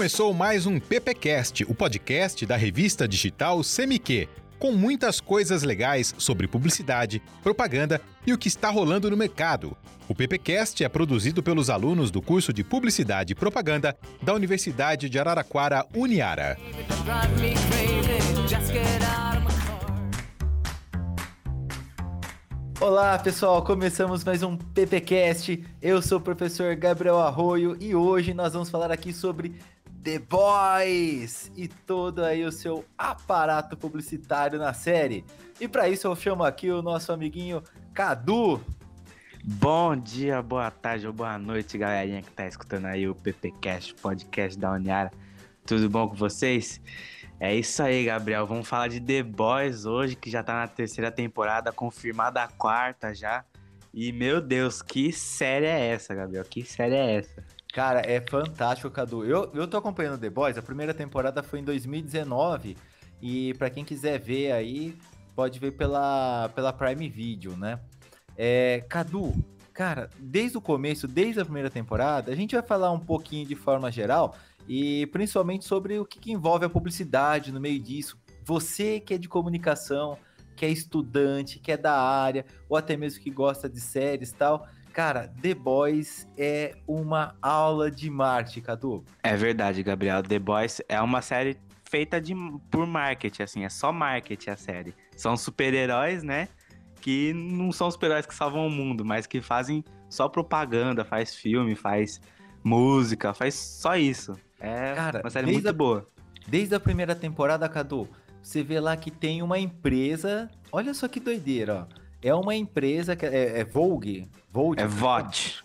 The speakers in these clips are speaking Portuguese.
Começou mais um PPcast, o podcast da revista digital Semiquê, com muitas coisas legais sobre publicidade, propaganda e o que está rolando no mercado. O PPcast é produzido pelos alunos do curso de Publicidade e Propaganda da Universidade de Araraquara, Uniara. Olá pessoal, começamos mais um PPcast. Eu sou o professor Gabriel Arroio e hoje nós vamos falar aqui sobre The Boys e todo aí o seu aparato publicitário na série. E para isso eu chamo aqui o nosso amiguinho Cadu. Bom dia, boa tarde ou boa noite, galerinha que tá escutando aí o PPcast, podcast da Uniara. Tudo bom com vocês? É isso aí, Gabriel. Vamos falar de The Boys hoje, que já tá na terceira temporada, confirmada a quarta já. E, meu Deus, que série é essa, Gabriel? Que série é essa? Cara, é fantástico, Cadu. Eu, eu tô acompanhando The Boys, a primeira temporada foi em 2019. E para quem quiser ver aí, pode ver pela, pela Prime Video, né? É, Cadu, cara, desde o começo, desde a primeira temporada, a gente vai falar um pouquinho de forma geral e principalmente sobre o que, que envolve a publicidade no meio disso. Você que é de comunicação, que é estudante, que é da área, ou até mesmo que gosta de séries e tal. Cara, The Boys é uma aula de marketing, Cadu. É verdade, Gabriel. The Boys é uma série feita de, por marketing, assim, é só marketing a série. São super-heróis, né? Que não são super-heróis que salvam o mundo, mas que fazem só propaganda, faz filme, faz música, faz só isso. É Cara, uma série muito a- boa. Desde a primeira temporada, Cadu, você vê lá que tem uma empresa. Olha só que doideira, ó. É uma empresa que é, é Vogue. Vogue. É VOT.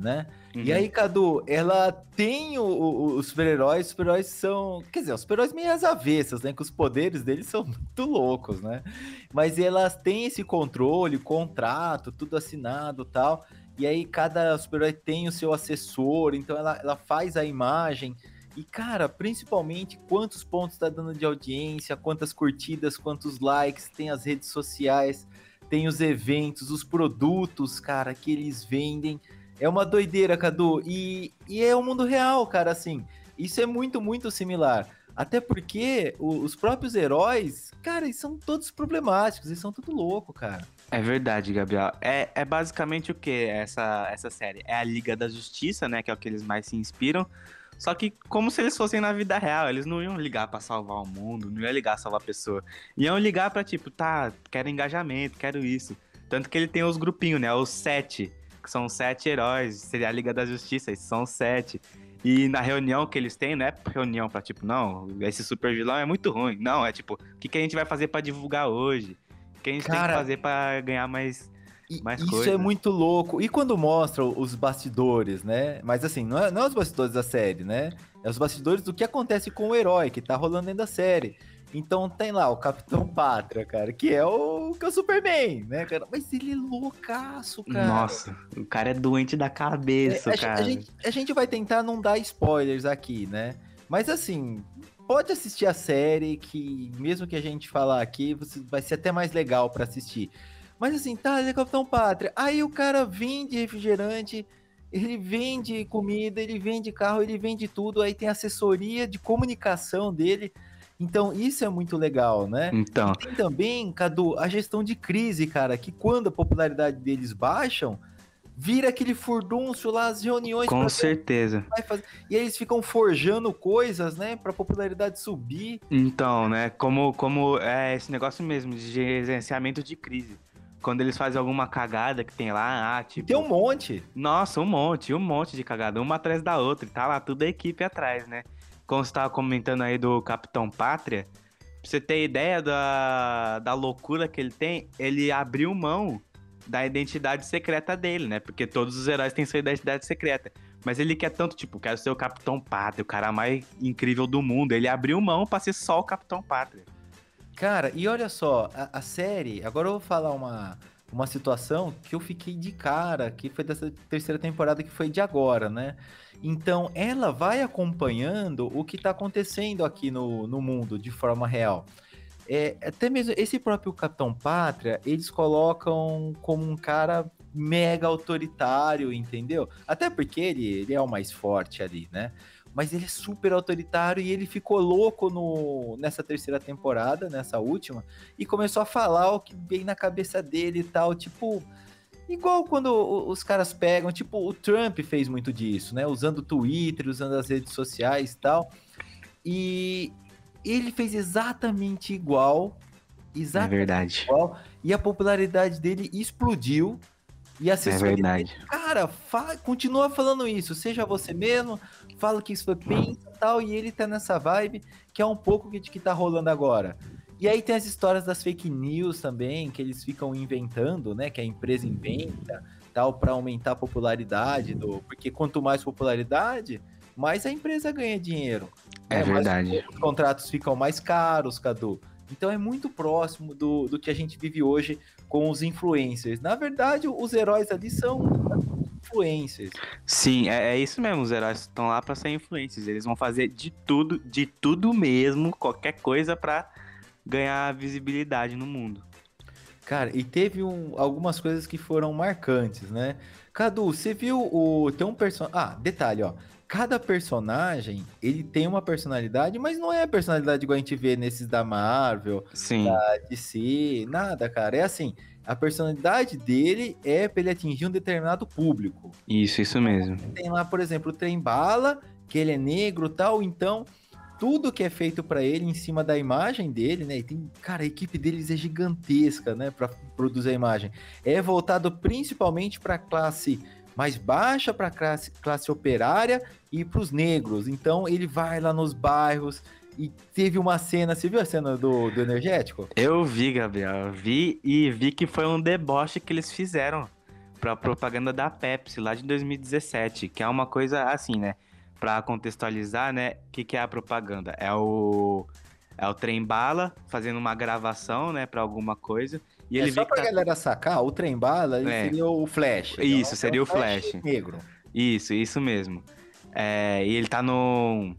Né? E Uhum. aí, Cadu, ela tem o- o- os super-heróis, os super-heróis são. Quer dizer, os super-heróis meio às avessas, né? Que os poderes deles são muito loucos, né? Mas elas têm esse controle, contrato, tudo assinado tal. E aí, cada super-herói tem o seu assessor, então ela, ela faz a imagem. E, cara, principalmente quantos pontos tá dando de audiência, quantas curtidas, quantos likes, tem as redes sociais, tem os eventos, os produtos, cara, que eles vendem. É uma doideira, Cadu. E, e é o mundo real, cara, assim. Isso é muito, muito similar. Até porque os próprios heróis, cara, eles são todos problemáticos, eles são tudo louco, cara. É verdade, Gabriel. É, é basicamente o que essa, essa série? É a Liga da Justiça, né? Que é o que eles mais se inspiram. Só que como se eles fossem na vida real. Eles não iam ligar pra salvar o mundo, não iam ligar pra salvar a pessoa. Iam ligar pra tipo, tá, quero engajamento, quero isso. Tanto que ele tem os grupinhos, né? Os sete. Que são sete heróis. Seria a Liga da Justiça, esses são sete. E na reunião que eles têm, não é reunião pra tipo, não, esse super vilão é muito ruim. Não, é tipo, o que, que a gente vai fazer pra divulgar hoje? O que a gente tem Cara, que fazer pra ganhar mais E Mais isso coisa. é muito louco. E quando mostra os bastidores, né? Mas assim, não é, não é os bastidores da série, né? É os bastidores do que acontece com o herói que tá rolando dentro da série. Então tem lá o Capitão Pátria, cara, que é o, que é o Superman, né, cara? Mas ele é loucaço, cara. Nossa, o cara é doente da cabeça, É, a, gente- cara. a gente, a gente vai tentar não dar spoilers aqui, né? Mas assim, pode assistir a série, que mesmo que a gente falar aqui, vai ser até mais legal pra assistir. Mas assim, tá, ele é Capitão Pátria. Aí o cara vende refrigerante, ele vende comida, ele vende carro, ele vende tudo. Aí tem assessoria de comunicação dele. Então isso é muito legal, né? Então, Tem também, Cadu, a gestão de crise, cara, que quando a popularidade deles baixam, vira aquele furdúncio lá, as reuniões com certeza. E aí eles ficam forjando coisas, né, pra popularidade subir. Então, né, como, como é esse negócio mesmo de gerenciamento de crise. Quando eles fazem alguma cagada que tem lá, ah, tipo. Tem um monte. Nossa, um monte, um monte de cagada, uma atrás da outra, e tá lá toda a equipe atrás, né? Como você tava comentando aí do Capitão Pátria, pra você ter ideia da, da loucura que ele tem, ele abriu mão da identidade secreta dele, né? Porque todos os heróis têm sua identidade secreta. Mas ele quer tanto, tipo, quero ser o Capitão Pátria, o cara mais incrível do mundo. Ele abriu mão pra ser só o Capitão Pátria. Cara, e olha só, a, a série, agora eu vou falar uma, uma situação que eu fiquei de cara, que foi dessa terceira temporada que foi de agora, né? Então, ela vai acompanhando o que tá acontecendo aqui no, no mundo de forma real. É, até mesmo esse próprio Capitão Pátria, eles colocam como um cara mega autoritário, entendeu? Até porque ele, ele é o mais forte ali, né? Mas ele é super autoritário e ele ficou louco no, nessa terceira temporada, nessa última, e começou a falar o que vem na cabeça dele e tal, tipo. Igual quando os caras pegam, tipo, o Trump fez muito disso, né? Usando o Twitter, usando as redes sociais e tal. E ele fez exatamente igual. Exatamente é verdade. igual. E a popularidade dele explodiu. E a assessoria é verdade. Cara, fala, continua falando isso. Seja você mesmo, fala que isso foi pensa e tal. E ele tá nessa vibe que é um pouco de que tá rolando agora. E aí tem as histórias das fake news também, que eles ficam inventando, né? Que a empresa inventa, tal, para aumentar a popularidade do. Porque quanto mais popularidade, mais a empresa ganha dinheiro. É, né? verdade. Os contratos ficam mais caros, Cadu. Então é muito próximo do, do que a gente vive hoje com os influencers. Na verdade, os heróis ali são influencers. Sim, é, é isso mesmo. Os heróis estão lá para ser influencers. Eles vão fazer de tudo, de tudo mesmo, qualquer coisa para ganhar visibilidade no mundo. Cara, e teve um, algumas coisas que foram marcantes, né? Cadu, você viu o. Tem um personagem. Ah, detalhe, ó. Cada personagem, ele tem uma personalidade, mas não é a personalidade igual a gente vê nesses da Marvel, Sim. da DC, nada, cara. É assim, a personalidade dele é pra ele atingir um determinado público. Isso, isso mesmo. Tem lá, por exemplo, o Trem Bala, que ele é negro tal, então tudo que é feito para ele em cima da imagem dele, né? E tem, cara, a equipe deles é gigantesca, né, para produzir a imagem. É voltado principalmente para classe mais baixa, para classe, classe operária e para os negros. Então ele vai lá nos bairros e teve uma cena, você viu a cena do, do energético? Eu vi, Gabriel, vi e vi que foi um deboche que eles fizeram para propaganda da Pepsi lá de 2017, que é uma coisa assim, né? Para contextualizar, né? O que, que é a propaganda? É o é o trem bala fazendo uma gravação, né, para alguma coisa. E ele é só pra tá... galera sacar, o trem bala é. seria o Flash. Isso, então, seria é o Flash. flash. Negro. Isso, isso mesmo. É, e ele tá no,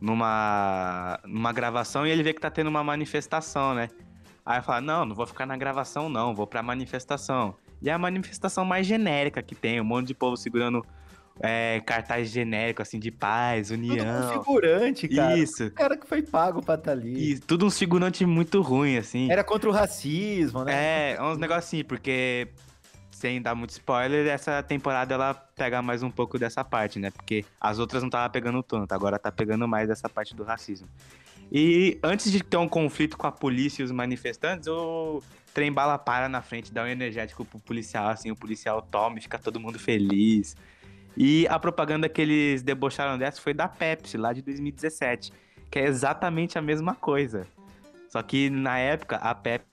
numa, numa gravação e ele vê que tá tendo uma manifestação, né? Aí fala, não, não vou ficar na gravação não, vou pra manifestação. E é a manifestação mais genérica que tem, um monte de povo segurando é, cartaz genérico, assim, de paz, união. Tudo um figurante, cara. Isso. O cara que foi pago pra estar tá ali. E tudo um figurante muito ruim, assim. Era contra o racismo, né? É, uns negócios assim, porque, sem dar muito spoiler, essa temporada ela pega mais um pouco dessa parte, né? Porque as outras não tava pegando tanto, agora tá pegando mais essa parte do racismo. E antes de ter um conflito com a polícia e os manifestantes, o trem bala para na frente, dá um energético pro policial, assim, o policial toma e fica todo mundo feliz. E a propaganda que eles debocharam dessa foi da Pepsi, lá de 2017, que é exatamente a mesma coisa. Só que na época a Pepsi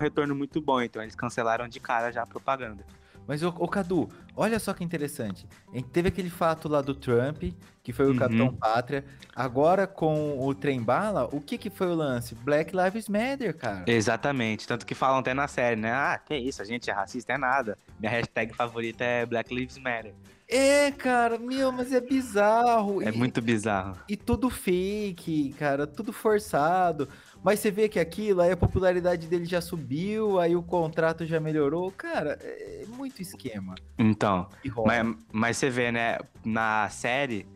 retorno muito bom, então eles cancelaram de cara já a propaganda. Mas, ô, ô, Cadu, olha só que interessante. A gente teve aquele fato lá do Trump, que foi o Uhum. Capitão Pátria. Agora, com o Trem Bala, o que que foi o lance? Black Lives Matter, cara. Exatamente, tanto que falam até na série, né? Ah, que isso, a gente é racista, é nada. Minha hashtag favorita é Black Lives Matter. É, cara, meu, mas é bizarro. É e, muito bizarro. e tudo fake, cara, tudo forçado. Mas você vê que aquilo, aí a popularidade dele já subiu, aí o contrato já melhorou. Cara, é muito esquema. Então, mas, mas você vê, né, na série,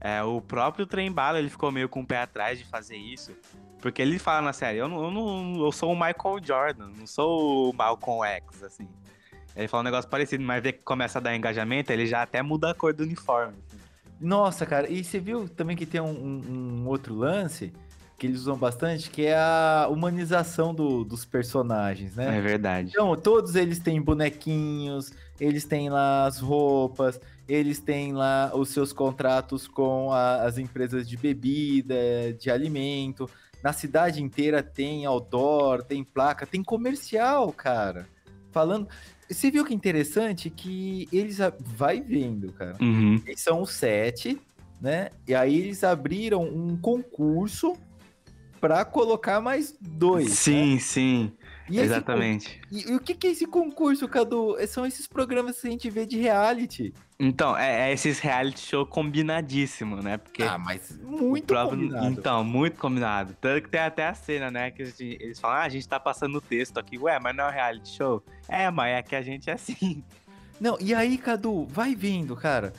é, o próprio Trem Bala, ele ficou meio com o pé atrás de fazer isso. Porque ele fala na série, eu, não, eu, não, eu sou o Michael Jordan, não sou o Malcolm X, assim. Ele fala um negócio parecido, mas vê que começa a dar engajamento, ele já até muda a cor do uniforme. assim. Nossa, cara, e você viu também que tem um, um- um outro lance que eles usam bastante, que é a humanização do- dos personagens, né? É verdade. Então, todos eles têm bonequinhos, eles têm lá as roupas, eles têm lá os seus contratos com a- as empresas de bebida, de alimento. Na cidade inteira tem outdoor, tem placa, tem comercial, cara. Falando. Você viu que interessante que eles vai vendo, cara. Uhum. Eles são os sete, né? E aí eles abriram um concurso pra colocar mais dois. né? Sim, sim, E esse exatamente. e, e o que, que é esse concurso, Cadu? É- São esses programas que a gente vê de reality. Então, é, é esses reality show combinadíssimo, né? Porque Ah, mas muito próprio- combinado. Então, muito combinado. Tanto que tem até a cena, né? Que gente- eles falam, ah, a gente tá passando o texto aqui. Ué, mas não é um reality show? É, mas é que a gente é assim. Não, e aí, Cadu, vai vendo, cara.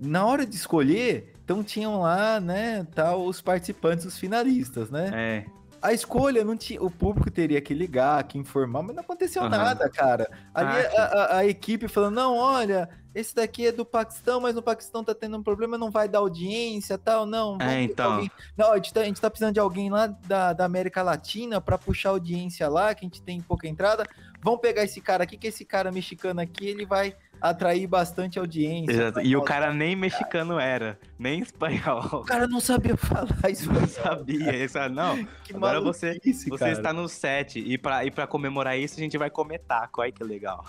Na hora de escolher, Então tinham lá, né, tal, os participantes, os finalistas, né? É. A escolha não tinha. O público teria que ligar, que informar, mas não aconteceu Aham. nada, cara. Ali Ah, a, a- a equipe falando: não, olha, esse daqui é do Paquistão, mas no Paquistão tá tendo um problema, não vai dar audiência tal, não. É, então. alguém- Não, a gente, tá, a gente tá precisando de alguém lá da, da América Latina pra puxar audiência lá, que a gente tem pouca entrada. Vamos pegar esse cara aqui, que esse cara mexicano aqui, ele vai atrair bastante audiência. Exato. E o cara nem mexicano era, nem espanhol. O cara não sabia falar isso. Não sabia. Ele falou, não, Que agora você- você cara. está no set. E pra, e pra comemorar isso, a gente vai comer taco. Olha que legal.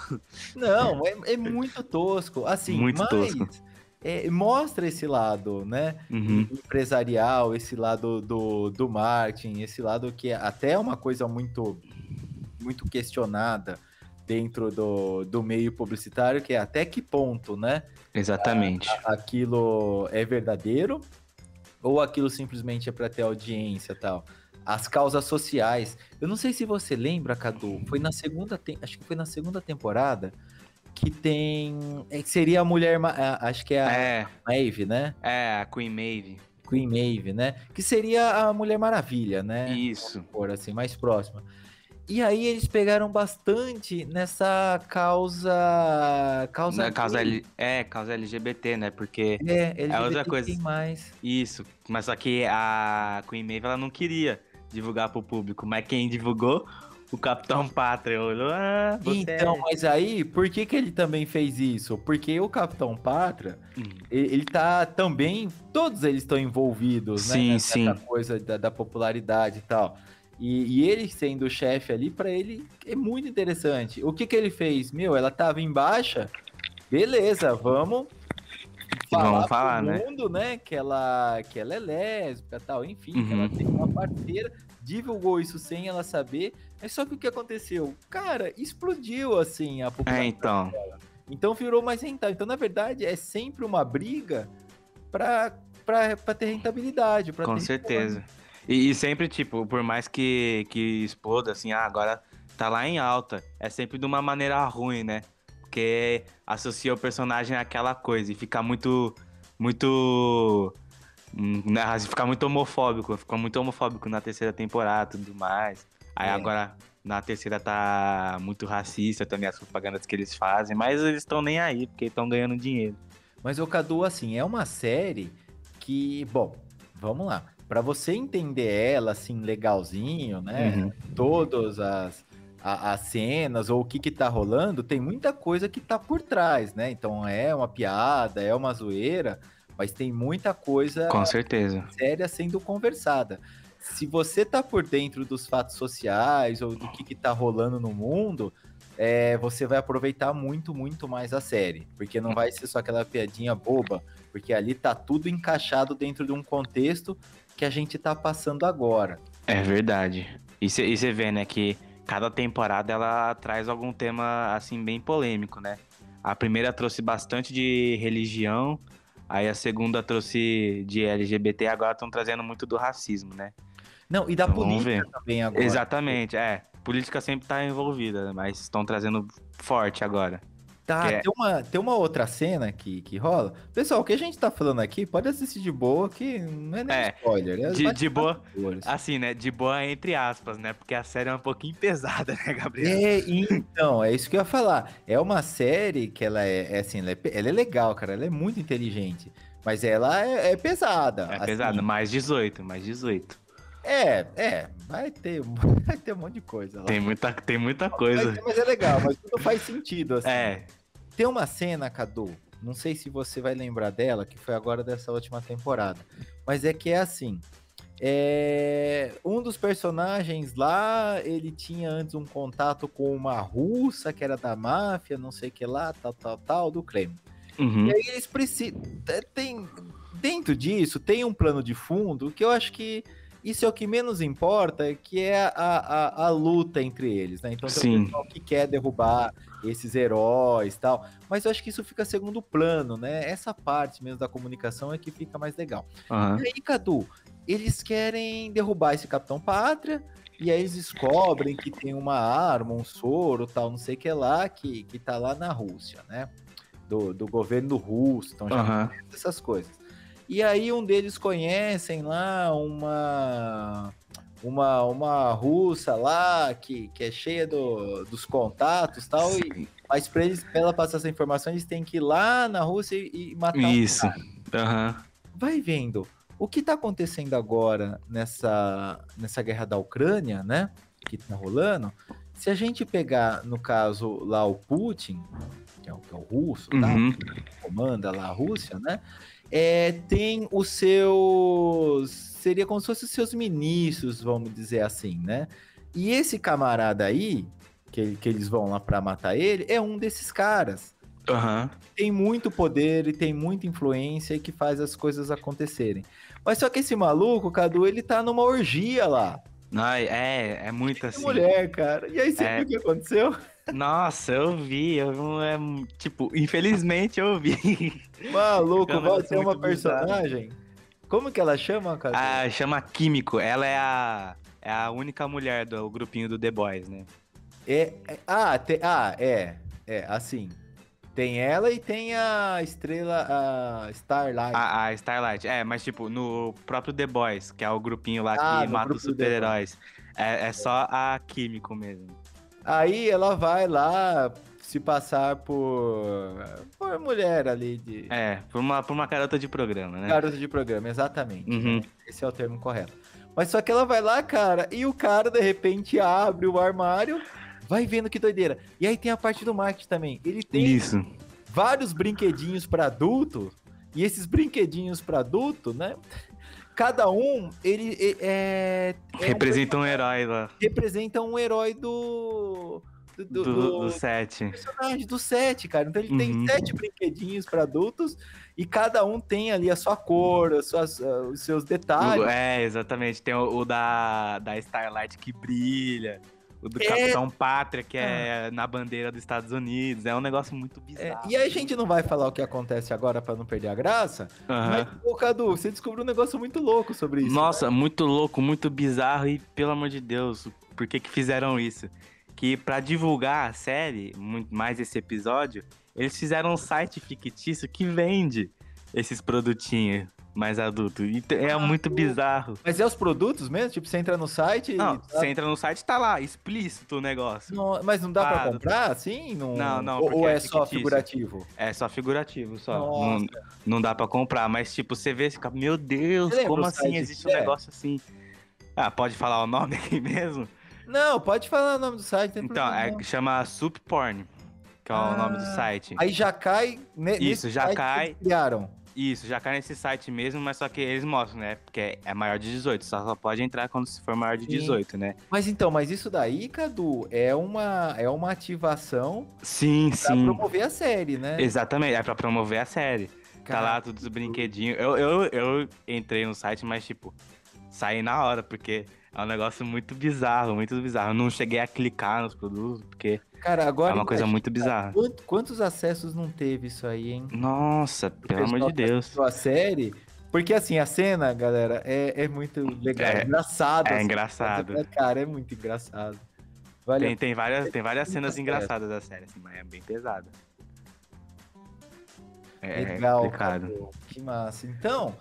Não, é, é muito tosco. Assim, Muito mas tosco. é, mostra esse lado, né? Uhum. Empresarial, esse lado do, do marketing, esse lado que é até uma coisa muito, muito questionada dentro do, do meio publicitário, que é até que ponto, né? Exatamente. Aquilo é verdadeiro ou aquilo simplesmente é para ter audiência e tal. As causas sociais. Eu não sei se você lembra, Cadu, foi na segunda, acho que foi na segunda temporada que tem, é, que seria a mulher, a- acho que é a É, Maeve, né? é, a Queen Maeve. Queen Maeve, né? Que seria a Mulher Maravilha, né? Isso. Por assim, mais próxima. E aí eles pegaram bastante nessa causa, causa, Na causa. L... É, causa LGBT, né? Porque é, LGBT outra coisa. mais. Isso, mas só que a Queen Maeve ela não queria divulgar pro público, mas quem divulgou? O Capitão Pátria olhou, ah, Então, é... mas aí, por que, que ele também fez isso? Porque o Capitão Pátria, Hum, ele, ele tá também. Todos eles estão envolvidos, Sim, né? Nessa sim. coisa da, da popularidade e tal. E, e ele sendo o chefe ali, pra ele é muito interessante. O que que ele fez? Meu, ela tava em baixa. Beleza, vamos. Vamos pro falar, né? mundo, né? Que ela, que ela é lésbica tal, enfim, que ela Uhum. tem uma parceira, divulgou isso sem ela saber. Mas só que o que aconteceu? Cara, explodiu assim a É, população. então, Então virou mais rentável. Então, na verdade, é sempre uma briga pra ter rentabilidade. Pra com ter certeza. E, e sempre, tipo, por mais que, que exploda, assim, ah, agora tá lá em alta, é sempre de uma maneira ruim, né? Porque associa o personagem àquela coisa e fica muito, muito... hum, Né, fica muito homofóbico, fica muito homofóbico na terceira temporada e tudo mais. Aí É. agora na terceira tá muito racista também as propagandas que eles fazem, mas eles estão nem aí, porque estão ganhando dinheiro. Mas o Cadu, assim, é uma série que, bom, vamos lá. Pra você entender ela, assim, legalzinho, né? Uhum. Todas as, a- as cenas ou o que que tá rolando, tem muita coisa que tá por trás, né? Então é uma piada, é uma zoeira, mas tem muita coisa Com certeza. séria sendo conversada. Se você tá por dentro dos fatos sociais ou do que, que tá rolando no mundo, é, você vai aproveitar muito, muito mais a série. Porque não vai ser só aquela piadinha boba, porque ali tá tudo encaixado dentro de um contexto que a gente tá passando agora. É verdade. E você vê, né, que cada temporada ela traz algum tema, assim, bem polêmico, né? A primeira trouxe bastante de religião, aí a segunda trouxe de LGBT, agora estão trazendo muito do racismo, né? Não, e da Então, política também agora. Exatamente, é. Política sempre tá envolvida, mas estão trazendo forte agora. Tá, é- tem, uma, tem uma outra cena que, que rola. Pessoal, o que a gente tá falando aqui, pode assistir de boa, que não é nem É, spoiler. É de- de boa. Assim, né? De boa entre aspas, né? Porque a série é um pouquinho pesada, né, Gabriel? É, então, é isso que eu ia falar. É uma série que ela é, é assim, ela é, ela é legal, cara, ela é muito inteligente. Mas ela é, é pesada. É assim. pesada, mais 18, mais 18. É, é, vai ter, vai ter um monte de coisa lá. Tem muita, tem muita coisa. ter, mas é legal, mas tudo faz sentido, assim. É, Tem uma cena, Cadu, não sei se você vai lembrar dela, que foi agora dessa última temporada. Mas é que é assim. é, Um dos personagens lá, ele tinha antes um contato com uma russa que era da máfia, não sei o que lá, tal, tal, tal, do Kremlin. uhum. E aí eles precisam. Tem, dentro disso, tem um plano de fundo que eu acho que isso é o que menos importa, que é a, a, a luta entre eles, né? Então tem Sim. o pessoal que quer derrubar esses heróis tal. Mas eu acho que isso fica segundo plano, né? Essa parte mesmo da comunicação é que fica mais legal. aham. E aí, Cadu, eles querem derrubar esse Capitão Pátria. E aí eles descobrem que tem uma arma, um soro, tal, não sei o que lá, que, que tá lá na Rússia, né? Do, do governo russo, então já Aham. essas coisas. E aí um deles conhecem lá uma uma, uma russa lá que, que é cheia do, dos contatos tal, e mas para eles, pra ela passar essa informação, eles têm que ir lá na Rússia e, e matar Isso. Aham. Vai vendo. O que tá acontecendo agora nessa, nessa guerra da Ucrânia, né? Que tá rolando. Se a gente pegar, no caso, lá o Putin, que é o, que é o russo, tá? Uhum. Que comanda lá a Rússia, né? É, tem os seus. Seria como se fossem os seus ministros, vamos dizer assim, né? E esse camarada aí, que, que eles vão lá pra matar ele, é um desses caras. Aham. Tem muito poder e tem muita influência e que faz as coisas acontecerem. Mas só que esse maluco, Cadu, ele tá numa orgia lá. Ai, é, é muito Que assim. mulher, cara. E aí você É. viu o que aconteceu? Nossa, eu vi. Eu, não- é, tipo, infelizmente eu vi. Maluco, É vai ter uma muito bizarro. personagem. Como que ela chama, Cadu? Ah, chama Químico. Ela é a, é a única mulher do grupinho do The Boys, né? É, é- ah, te- ah, é. É, assim. Tem ela e tem a estrela, a Starlight. A, a Starlight. É, mas tipo, no próprio The Boys, que é o grupinho lá Ah, que mata os super-heróis. É, é só a Químico mesmo. Aí ela vai lá se passar por, por mulher ali de É, por uma, por uma garota de programa, né? garota de programa, exatamente. Uhum. né? Esse é o termo correto. Mas só que ela vai lá, cara, e o cara de repente abre o armário, vai vendo que doideira. E aí tem a parte do marketing também. Ele tem Isso. vários brinquedinhos para adulto, e esses brinquedinhos para adulto, né? Cada um, ele é, Representa um herói lá representa um herói do. Do, do, do- do, do set. personagem, do set, cara. Então ele tem Uhum. sete brinquedinhos para adultos e cada um tem ali a sua cor, as suas, ah, os seus detalhes. É, exatamente. Tem o, o da, da Starlight que brilha. O do É. Capitão Pátria, que é na bandeira dos Estados Unidos. É um negócio muito É, bizarro. e aí a gente não vai falar o que acontece agora para não perder a graça, Aham. mas, ô Cadu, você descobriu um negócio muito louco sobre isso. Nossa, muito louco, muito bizarro e pelo amor de Deus, por que que fizeram isso? Que pra divulgar a série, muito mais esse episódio, eles fizeram um site fictício que vende esses produtinhos mais adultos. E é Ah, muito bizarro. Mas é os produtos mesmo? Tipo, você entra no site e... Não, tá- você entra no site tá lá, explícito o negócio. Não, mas não dá pra Ah, comprar, assim? Não, Não, não, Ou, é é só figurativo? É só figurativo, só. Nossa. Não, não dá pra comprar, mas tipo, você vê e fica, meu Deus, Você como assim existe um é? negócio assim? Ah, pode falar o nome aqui mesmo? Não, pode falar o nome do site. Então, problema, é chama Soup Porn, que é o nome do Ah, site. Aí já cai... ne- Isso, já site cai. eles Criaram. Isso, já cai nesse site mesmo, mas só que eles mostram, né? Porque é maior de 18, só, só pode entrar quando se for maior de Sim. 18, né? Mas então, mas isso daí, Cadu, é uma, é uma ativação Sim, pra sim. promover a série, né? Exatamente, é pra promover a série. Tá Cara, lá todos os brinquedinhos. Eu, eu, eu entrei no site, mas tipo, saí na hora, porque é um negócio muito bizarro, muito bizarro. Eu não cheguei a clicar nos produtos, porque Cara, agora é uma coisa muito bizarra. quant- Quantos acessos não teve isso aí, hein? Nossa, pelo amor de pessoal Deus. A série. Porque assim, a cena, galera, é, é muito legal. É, É- engraçado. é assim, engraçado. Cara, é muito engraçado. Vale Tem, tem várias, tem várias cenas engraçadas da série, assim, mas é bem pesada. É Legal, complicado. Cadu. Que massa. Então,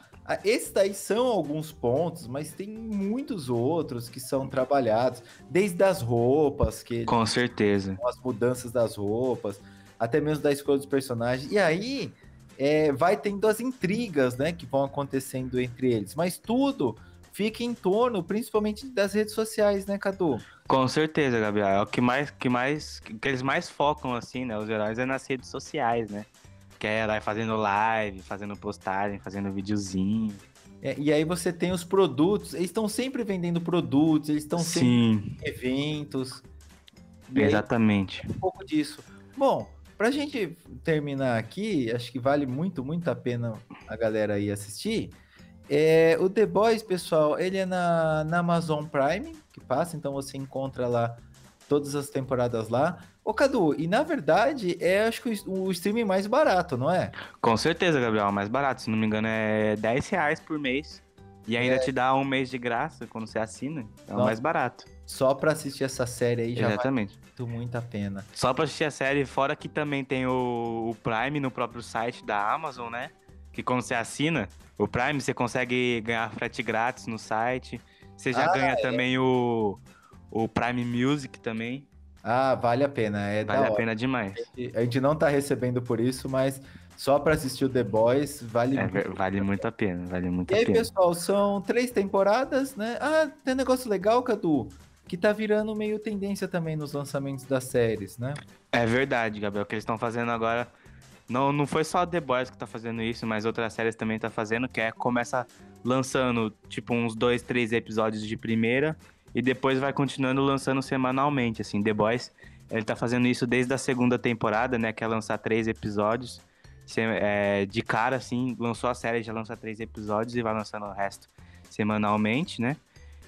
esses daí são alguns pontos, mas tem muitos outros que são trabalhados, desde as roupas, que Com certeza. as mudanças das roupas, até mesmo da escolha dos personagens. E aí é, vai tendo as intrigas, né, que vão acontecendo entre eles. Mas tudo fica em torno, principalmente das redes sociais, né, Cadu? Com certeza, Gabriel. É o que mais, que mais, que eles mais focam, assim, né? Os heróis é nas redes sociais, né? Que é herói fazendo live, fazendo postagem, fazendo videozinho. É, e aí você tem os produtos, eles estão sempre vendendo produtos, eles estão sempre Sim, em eventos. E aí exatamente. um pouco disso. Bom, pra gente terminar aqui, acho que vale muito, muito a pena a galera aí assistir. É, o The Boys, pessoal, ele é na, na Amazon Prime, que passa, então você encontra lá todas as temporadas lá. Ô, Cadu, e na verdade é acho que o, streaming mais barato, não é? Com certeza, Gabriel. Mais barato, se não me engano, é 10 reais por mês. E ainda É. te dá um mês de graça quando você assina. É o mais barato. Só pra assistir essa série aí já vale Exatamente. muito, muito a pena. Só pra assistir a série, fora que também tem o, o Prime no próprio site da Amazon, né? que quando você assina o Prime, você consegue ganhar frete grátis no site. Você já Ah, ganha é? também o, o Prime Music também. Ah, vale a pena. É Vale a hora. pena demais. A gente não tá recebendo por isso, mas só pra assistir o The Boys vale É muito. vale muito a pena, vale muito E a aí, pena. pessoal, são três temporadas, né? Ah, tem um negócio legal, Cadu, que tá virando meio tendência também nos lançamentos das séries, né? É verdade, Gabriel, o que eles estão fazendo agora. Não, não foi só The Boys que tá fazendo isso, mas outras séries também tá fazendo, que é começa lançando, tipo, uns dois, três episódios de primeira e depois vai continuando lançando semanalmente, assim. The Boys, ele tá fazendo isso desde a segunda temporada, né, que é lançar três episódios. É, de cara, assim, lançou a série, já lança três episódios e vai lançando o resto semanalmente, né?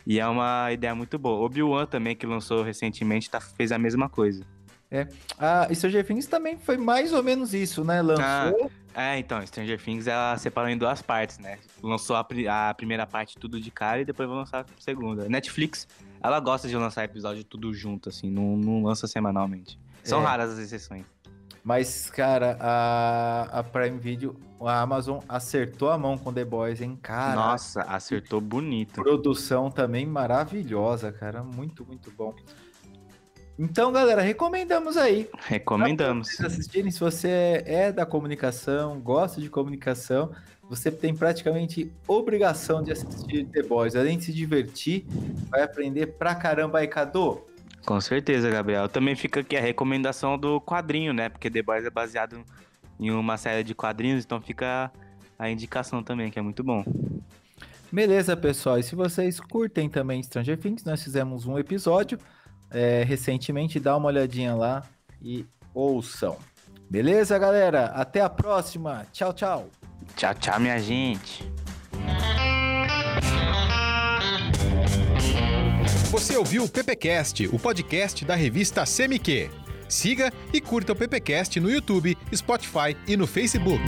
E é uma ideia muito boa. Obi-Wan também, que lançou recentemente, tá, fez a mesma coisa. Ah, e Stranger Things também foi mais ou menos isso, né? Lançou. É, então, Stranger Things ela separou em duas partes, né? Lançou a, a primeira parte tudo de cara e depois vai lançar a segunda. Netflix, ela gosta de lançar episódio tudo junto, assim, não, não lança semanalmente. São É. raras as exceções. Mas, cara, a, a Prime Video, a Amazon acertou a mão com The Boys, hein? Cara, Nossa, acertou bonito. produção também maravilhosa, cara. Muito, muito bom. Então, galera, recomendamos aí. Recomendamos. Pra vocês assistirem, se você é da comunicação, gosta de comunicação, você tem praticamente obrigação de assistir The Boys. Além de se divertir, vai aprender pra caramba aí, Cadu. Com certeza, Gabriel. Também fica aqui a recomendação do quadrinho, né? Porque The Boys é baseado em uma série de quadrinhos, então fica a indicação também, que é muito bom. Beleza, pessoal. E se vocês curtem também Stranger Things, nós fizemos um episódio é, recentemente. Dá uma olhadinha lá e ouçam. Beleza, galera? Até a próxima. Tchau, tchau. Tchau, tchau, minha gente. Você ouviu o PPcast, o podcast da revista CMQ. Siga e curta o PPcast no YouTube, Spotify e no Facebook.